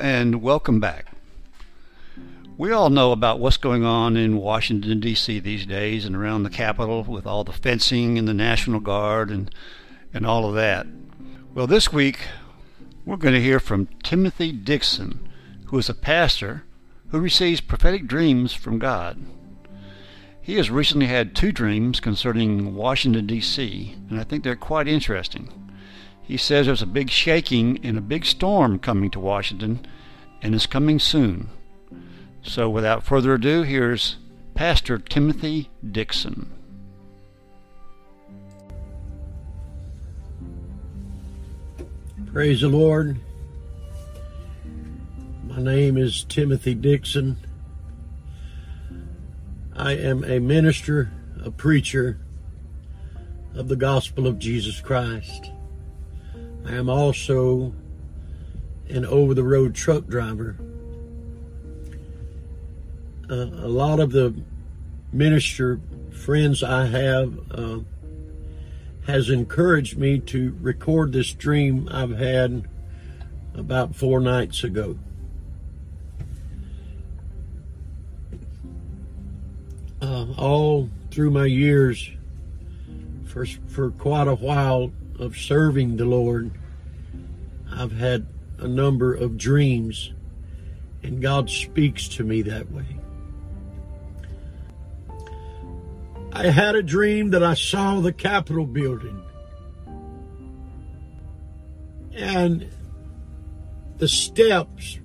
And welcome back. We all know about what's going on in Washington, D.C. these days and around the Capitol with all the fencing and the National Guard and, and all of that. Well, this week we're going to hear from Timothy Dixon, who is a pastor who receives prophetic dreams from God. He has recently had two dreams concerning Washington, D.C., and I think they're quite interesting. He says there's a big shaking and a big storm coming to Washington, and is coming soon. So, without further ado, here's Pastor Timothy Dixon. Praise the Lord. My name is Timothy Dixon. I am a minister, a preacher of the gospel of Jesus Christ. I am also an over the road truck driver. Uh, a lot of the minister friends I have uh, has encouraged me to record this dream I've had about four nights ago. Uh, all through my years, for, for quite a while of serving the Lord, I've had a number of dreams, and God speaks to me that way. I had a dream that I saw the Capitol building. And the steps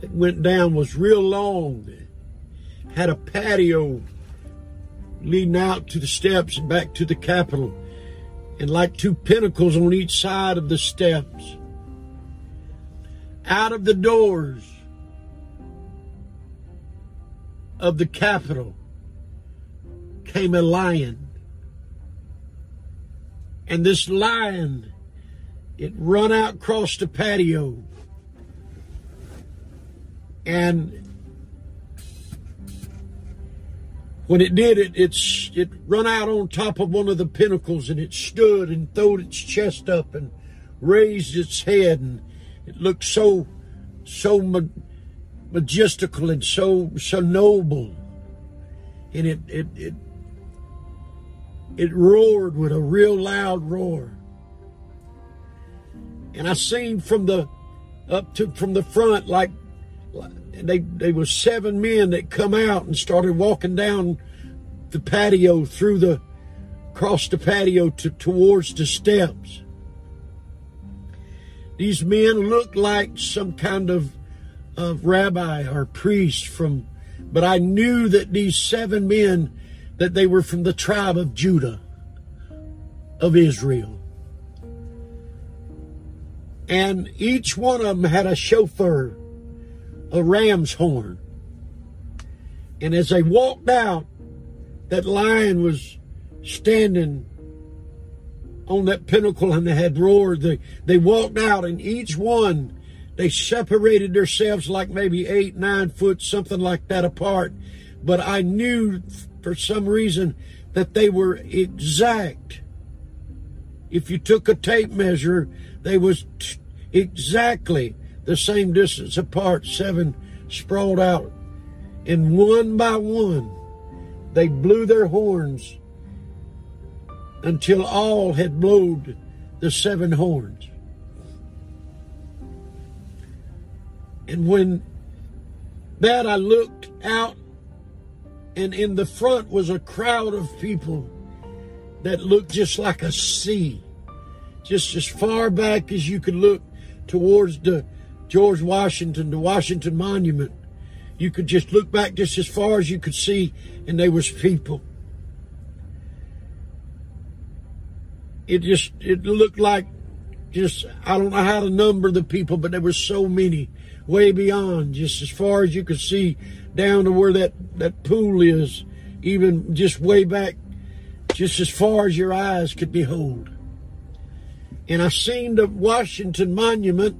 that went down was real long. Had a patio leading out to the steps and back to the Capitol, and like two pinnacles on each side of the steps. Out of the doors of the Capitol came a lion. And this lion, it run out across the patio. And when it did it, it's, it run out on top of one of the pinnacles and it stood and throwed its chest up and raised its head and it looked so, so ma- majestical and so, so noble. And it, it, it it roared with a real loud roar. And I seen from the up to from the front like they they was seven men that come out and started walking down the patio through the across the patio to towards the steps. These men looked like some kind of of rabbi or priest from but I knew that these seven men that they were from the tribe of Judah, of Israel. And each one of them had a shofar, a ram's horn. And as they walked out, that lion was standing on that pinnacle and they had roared. They, they walked out and each one, they separated themselves like maybe eight, nine foot, something like that apart. But I knew for some reason that they were exact. If you took a tape measure, they was t- exactly the same distance apart, seven sprawled out. And one by one, they blew their horns until all had blowed the seven horns. And when that, I looked out, and in the front was a crowd of people that looked just like a sea, just as far back as you could look towards the George Washington, the Washington Monument. You could just look back just as far as you could see, and there was people. It just it looked like just I don't know how to number the people, but there were so many way beyond, just as far as you could see down to where that, that pool is, even just way back, just as far as your eyes could behold. And I seen the Washington Monument,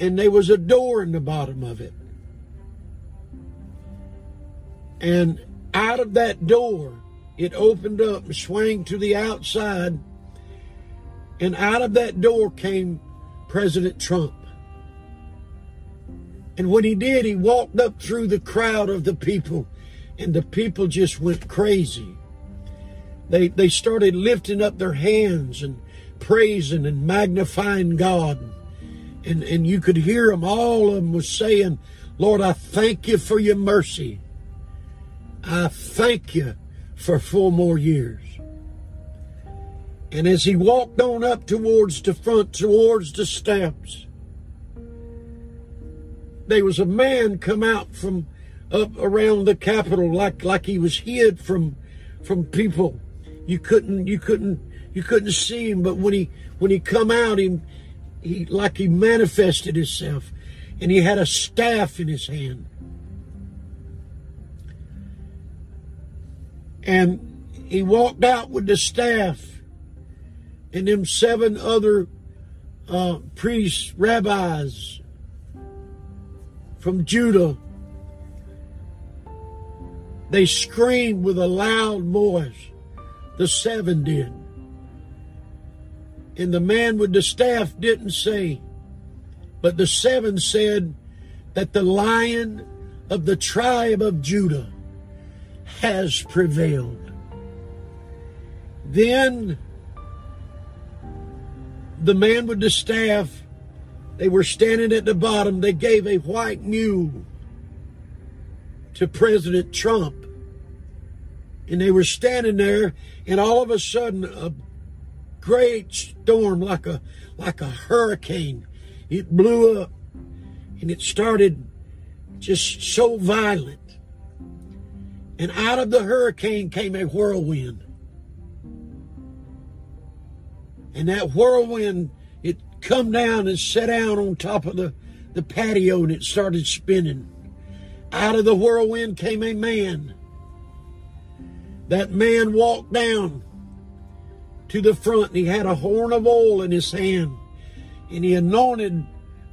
and there was a door in the bottom of it. And out of that door, it opened up and swung to the outside. And out of that door came President Trump. And when he did, he walked up through the crowd of the people, and the people just went crazy. They, they started lifting up their hands and praising and magnifying God. And, and you could hear them, all of them was saying, Lord, I thank you for your mercy. I thank you for four more years. And as he walked on up towards the front, towards the steps, there was a man come out from up around the Capitol like like he was hid from from people. You couldn't you couldn't you couldn't see him, but when he when he come out, he he like he manifested himself, and he had a staff in his hand, and he walked out with the staff, and them seven other uh, priests, rabbis, from Judah. They screamed with a loud voice. The seven did. And the man with the staff didn't say, but the seven said that the lion of the tribe of Judah has prevailed. Then the man with the staff they were standing at the bottom. They gave a white mule to President Trump. And they were standing there, and all of a sudden, a great storm, like a like a hurricane, it blew up, and it started just so violent. And out of the hurricane came a whirlwind. And that whirlwind it come down and sat down on top of the, the patio and it started spinning. Out of the whirlwind came a man. That man walked down to the front and he had a horn of oil in his hand and he anointed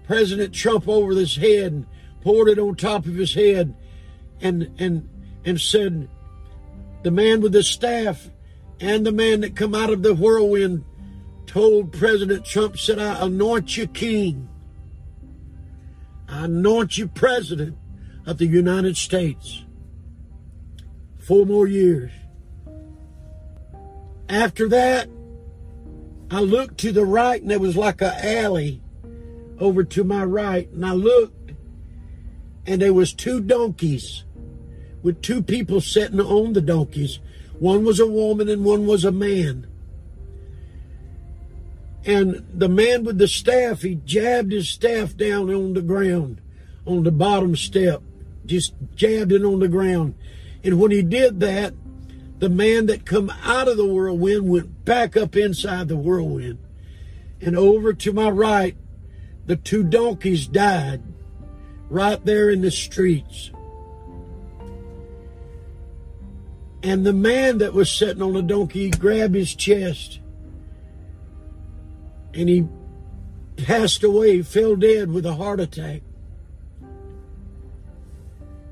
President Trump over his head and poured it on top of his head and and and said the man with the staff and the man that come out of the whirlwind told President Trump, said, I anoint you king. I anoint you president of the United States. Four more years. After that, I looked to the right and there was like an alley over to my right. And I looked and there was two donkeys with two people sitting on the donkeys. One was a woman and one was a man. And the man with the staff, he jabbed his staff down on the ground, on the bottom step, just jabbed it on the ground. And when he did that, the man that come out of the whirlwind went back up inside the whirlwind. And over to my right, the two donkeys died right there in the streets. And the man that was sitting on the donkey grabbed his chest and he passed away, fell dead with a heart attack.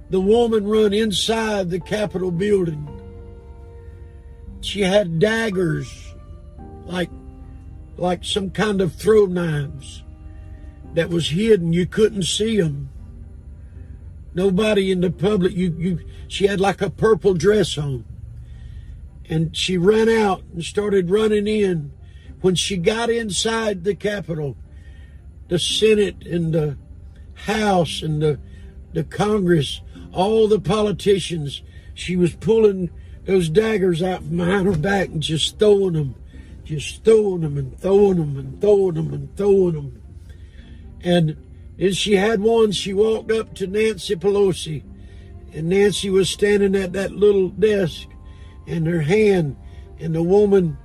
The woman run inside the Capitol building. She had daggers, like like some kind of throw knives that was hidden. You couldn't see them. Nobody in the public. You you. She had like a purple dress on, and she ran out and started running in when she got inside the Capitol, the Senate and the House and the the Congress, all the politicians. She was pulling those daggers out from behind her back and just throwing them, just throwing them and throwing them and throwing them and throwing them. And as she had one, she walked up to Nancy Pelosi, and Nancy was standing at that little desk, and her hand, and the woman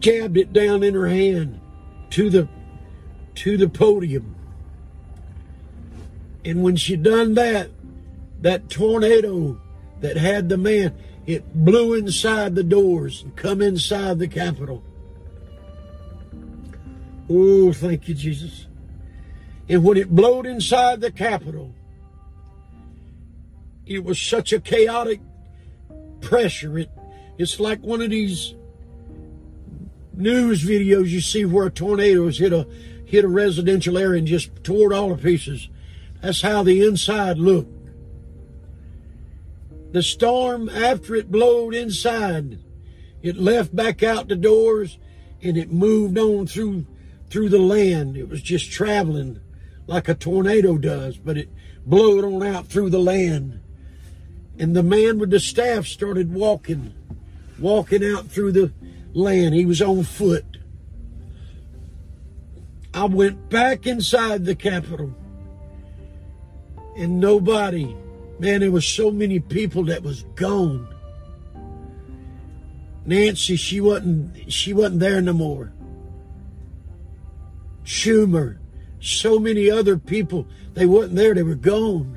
jabbed it down in her hand to the to the podium. And when she done that, that tornado that had the man, it blew inside the doors and come inside the Capitol. Oh, thank you, Jesus. And when it blowed inside the Capitol, it was such a chaotic pressure. It, it's like one of these news videos you see where a tornado has hit a hit a residential area and just tore it all to pieces. That's how the inside looked. The storm, after it blowed inside, it left back out the doors and it moved on through through the land. It was just traveling like a tornado does, but it blowed on out through the land. And the man with the staff started walking, walking out through the land. He was on foot. I went back inside the Capitol and nobody, man, there was so many people that was gone. Nancy, she wasn't she wasn't there no more. Schumer, so many other people, they wasn't there, they were gone.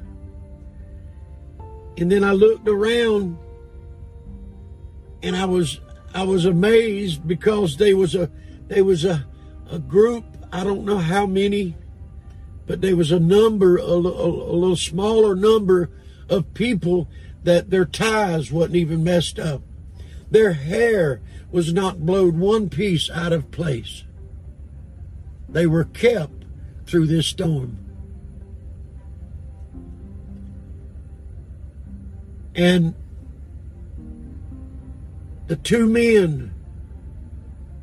And then I looked around and I was I was amazed because there was a there was a, a group, I don't know how many, but there was a number, a, a, a little smaller number of people that their ties wasn't even messed up. Their hair was not blowed one piece out of place. They were kept through this storm. And the two men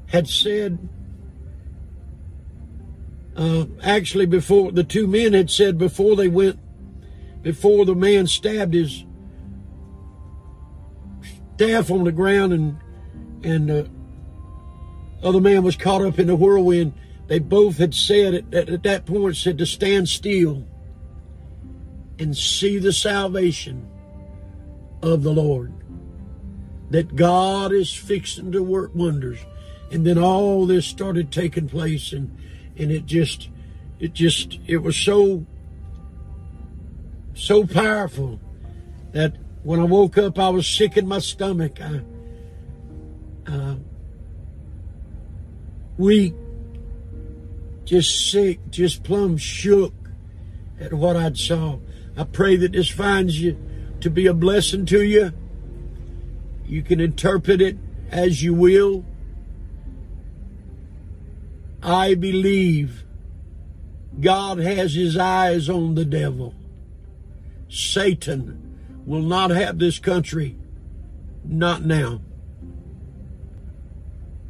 had said, uh, actually, before the two men had said before they went, before the man stabbed his staff on the ground and and the other man was caught up in the whirlwind. They both had said at, at, at that point said to stand still and see the salvation of the Lord. That God is fixing to work wonders. And then all this started taking place and and it just it just it was so so powerful that when I woke up I was sick in my stomach. I uh, weak, just sick, just plumb shook at what I'd saw. I pray that this finds you to be a blessing to you. You can interpret it as you will. I believe God has his eyes on the devil. Satan will not have this country. Not now.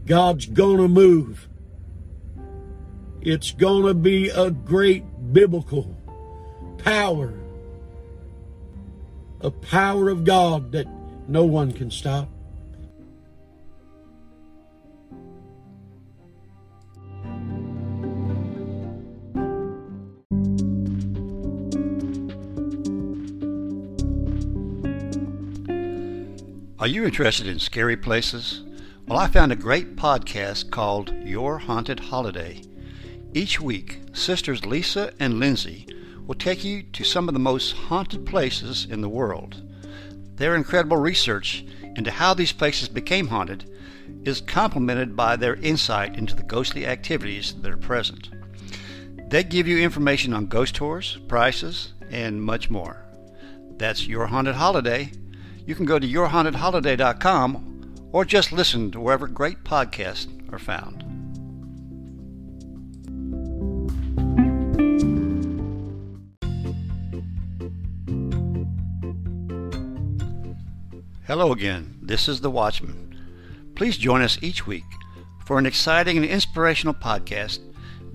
God's gonna move. It's gonna be a great biblical power. A power of God that no one can stop. Are you interested in scary places? Well, I found a great podcast called Your Haunted Holiday. Each week, sisters Lisa and Lindsay will take you to some of the most haunted places in the world. Their incredible research into how these places became haunted is complemented by their insight into the ghostly activities that are present. They give you information on ghost tours, prices, and much more. That's Your Haunted Holiday you can go to yourhauntedholiday.com or just listen to wherever great podcasts are found. Hello again. This is The Watchman. Please join us each week for an exciting and inspirational podcast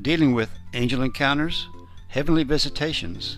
dealing with angel encounters, heavenly visitations,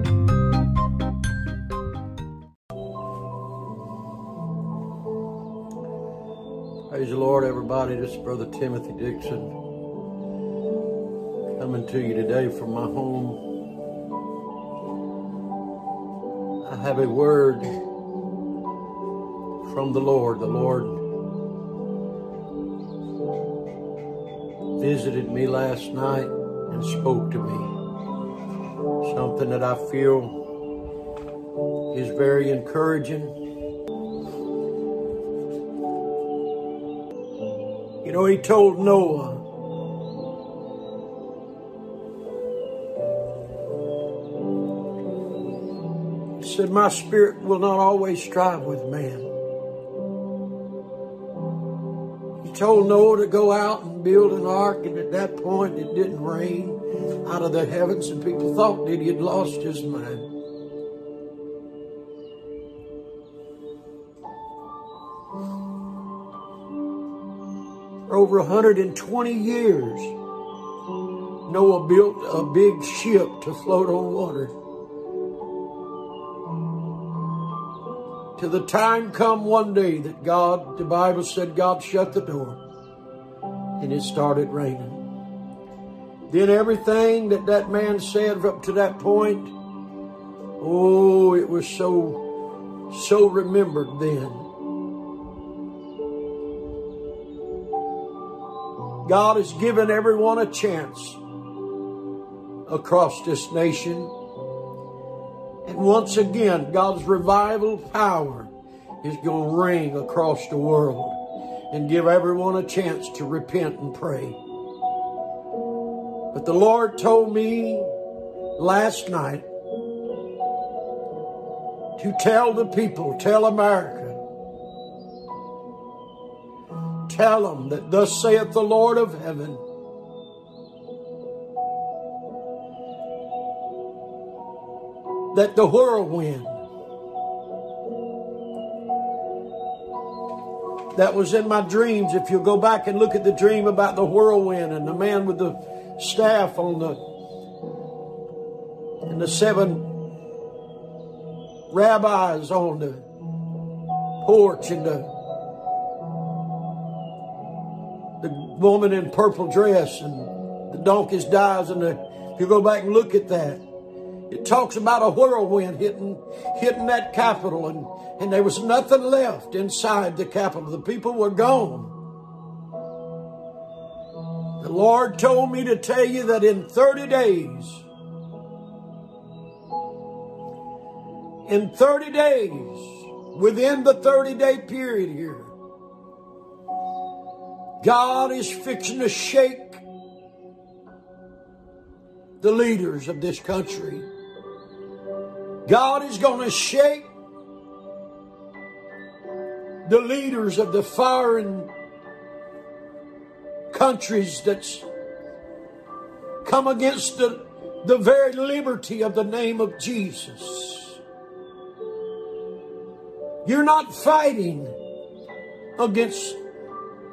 Praise the Lord, everybody. This is Brother Timothy Dixon coming to you today from my home. I have a word from the Lord. The Lord visited me last night and spoke to me. Something that I feel is very encouraging. Know, he told Noah, he said, My spirit will not always strive with man. He told Noah to go out and build an ark, and at that point it didn't rain out of the heavens, and people thought that he had lost his mind. Over 120 years, Noah built a big ship to float on water. To the time come one day that God, the Bible said God shut the door and it started raining. Then everything that that man said up to that point, oh, it was so, so remembered then. God has given everyone a chance across this nation. And once again, God's revival power is going to ring across the world and give everyone a chance to repent and pray. But the Lord told me last night to tell the people, tell America, tell them that thus saith the Lord of heaven. That the whirlwind that was in my dreams, if you go back and look at the dream about the whirlwind and the man with the staff on the and the seven rabbis on the porch and the woman in purple dress and the donkey's dies and the, if you go back and look at that it talks about a whirlwind hitting hitting that Capitol and and there was nothing left inside the Capitol. The people were gone. The lord told me to tell you that in 30 days in 30 days within the 30 day period here God is fixing to shake the leaders of this country. God is going to shake the leaders of the foreign countries that's come against the, the very liberty of the name of Jesus. You're not fighting against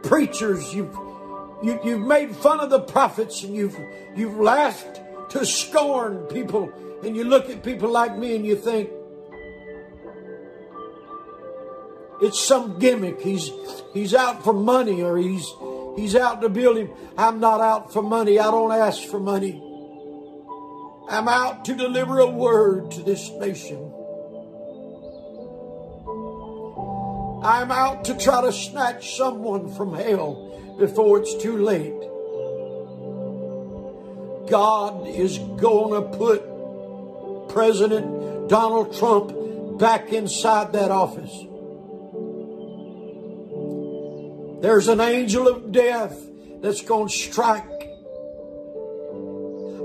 preachers. You've you, you've made fun of the prophets, and you've you've laughed to scorn people. And you look at people like me, and you think it's some gimmick. He's he's out for money, or he's he's out to build him. I'm not out for money. I don't ask for money. I'm out to deliver a word to this nation. I'm out to try to snatch someone from hell before it's too late. God is going to put President Donald Trump back inside that office. There's an angel of death that's going to strike.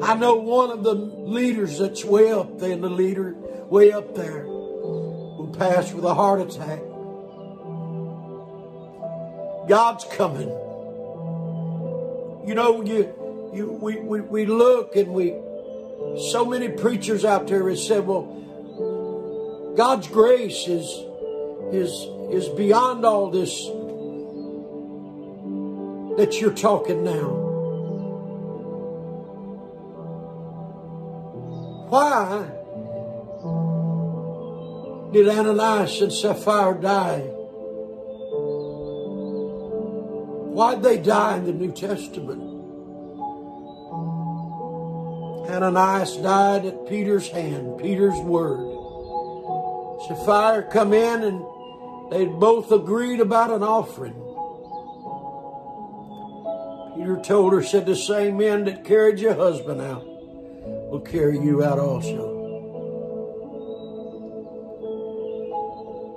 I know one of the leaders that's way up there, the leader way up there, who passed with a heart attack. God's coming. You know, you, you, we, we, we look and we, so many preachers out there have said, well, God's grace is, is, is beyond all this that you're talking now. Why did Ananias and Sapphira die? Why'd they die in the New Testament? Ananias died at Peter's hand, Peter's word. Sapphira come in and they'd both agreed about an offering. Peter told her, said, the same men that carried your husband out will carry you out also.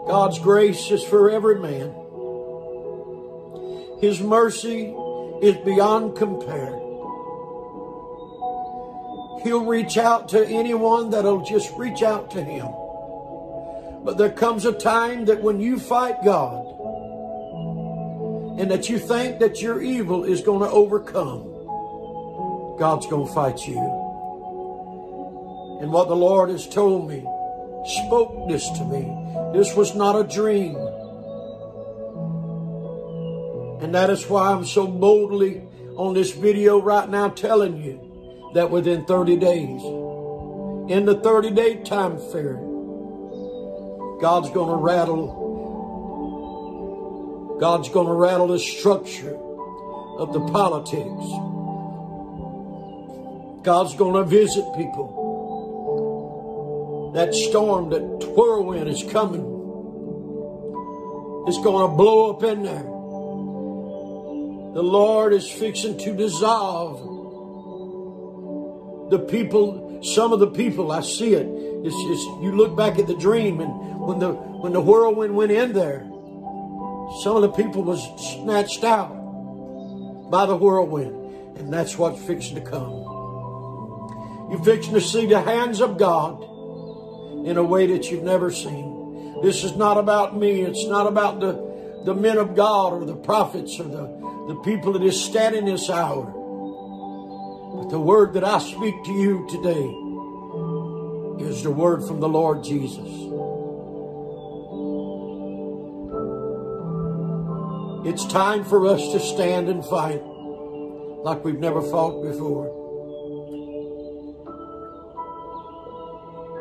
God's grace is for every man. His mercy is beyond compare. He'll reach out to anyone that'll just reach out to him. But there comes a time that when you fight God and that you think that your evil is going to overcome, God's going to fight you. And what the Lord has told me, spoke this to me. This was not a dream. And that is why I'm so boldly on this video right now telling you that within 30 days, in the 30 day time frame, God's going to rattle God's going to rattle the structure of the politics. God's going to visit people. That storm, that whirlwind is coming. It's going to blow up in there. The Lord is fixing to dissolve the people, some of the people, I see it. It's, it's, you look back at the dream and when the, when the whirlwind went in there, some of the people was snatched out by the whirlwind. And that's what's fixing to come. You're fixing to see the hands of God in a way that you've never seen. This is not about me. It's not about the, the men of God or the prophets or the, the people that is standing this hour. But the word that I speak to you today is the word from the Lord Jesus. It's time for us to stand and fight like we've never fought before.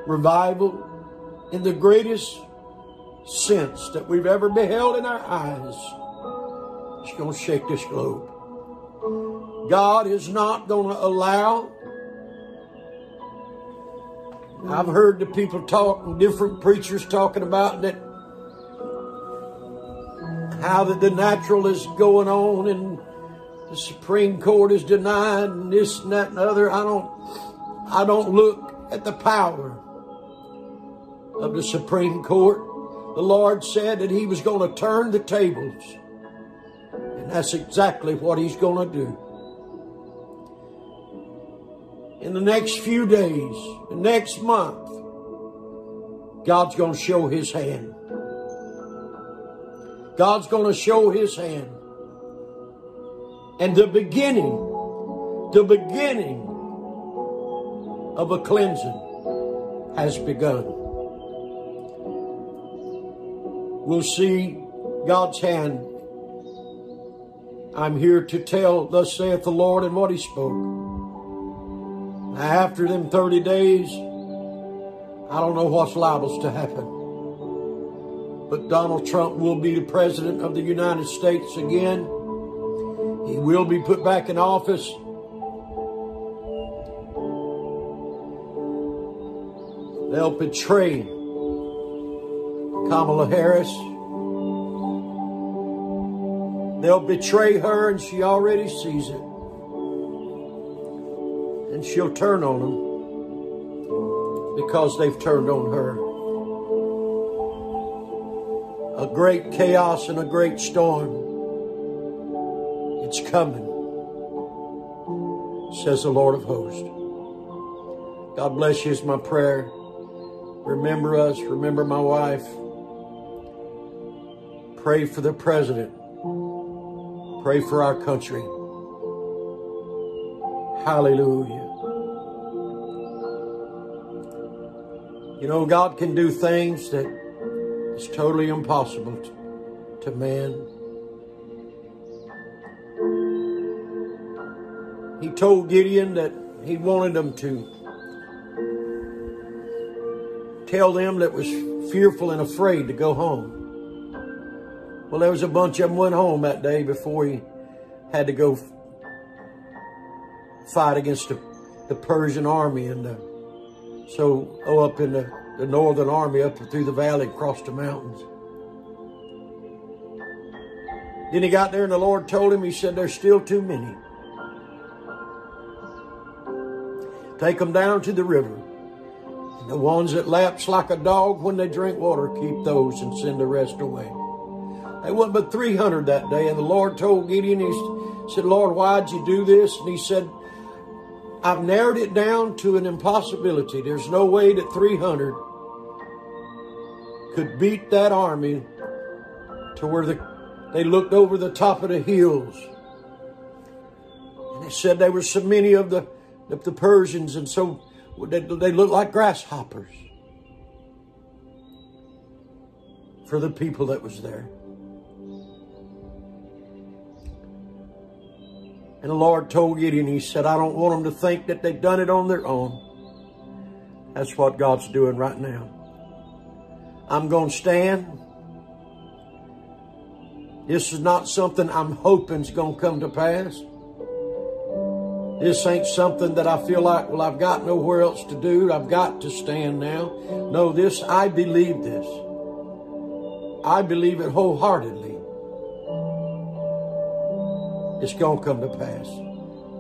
Revival in the greatest sense that we've ever beheld in our eyes is going to shake this globe. God is not going to allow. I've heard the people talk different preachers talking about that how that the natural is going on and the Supreme Court is denied and this and that and other. I don't I don't look at the power of the Supreme Court. The Lord said that He was going to turn the tables. And that's exactly what He's going to do. In the next few days, the next month, God's going to show His hand. God's going to show his hand. And the beginning, the beginning of a cleansing has begun. We'll see God's hand. I'm here to tell, thus saith the Lord, and what he spoke. After them 30 days, I don't know what's liable to happen but Donald Trump will be the president of the United States again. He will be put back in office. They'll betray Kamala Harris. They'll betray her, and she already sees it. And she'll turn on them because they've turned on her a great chaos and a great storm. It's coming, says the Lord of hosts. God bless you is my prayer. Remember us, remember my wife. Pray for the president. Pray for our country. Hallelujah. You know, God can do things that is totally impossible to, to man. He told Gideon that he wanted them to tell them that was fearful and afraid to go home. Well, there was a bunch of them went home that day before he had to go fight against the, the Persian army and so oh, up in the, the northern army up through the valley across the mountains. Then he got there and the Lord told him, he said, there's still too many. Take them down to the river. And the ones that laps like a dog when they drink water, keep those and send the rest away. There wasn't but 300 that day. And the Lord told Gideon, he said, Lord, why'd you do this? And he said, I've narrowed it down to an impossibility. There's no way that 300 could beat that army to where the, they looked over the top of the hills. And they said there were so many of the, of the Persians, and so they, they looked like grasshoppers for the people that was there. And the Lord told Gideon, He said, I don't want them to think that they've done it on their own. That's what God's doing right now. I'm going to stand. This is not something I'm hoping is going to come to pass. This ain't something that I feel like, well, I've got nowhere else to do. I've got to stand now. No, this, I believe this. I believe it wholeheartedly it's going to come to pass,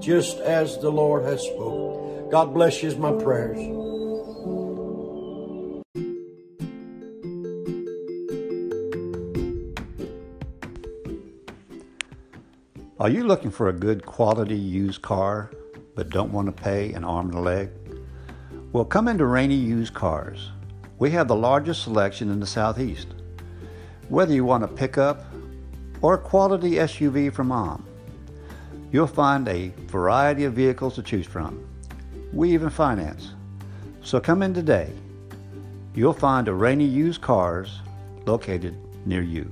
just as the Lord has spoken. God bless you is my prayers. Are you looking for a good quality used car but don't want to pay an arm and a leg? Well, come into Rainy Used Cars. We have the largest selection in the Southeast. Whether you want a pickup or a quality SUV from mom, You'll find a variety of vehicles to choose from. We even finance. So come in today. You'll find a Rainy Used Cars located near you.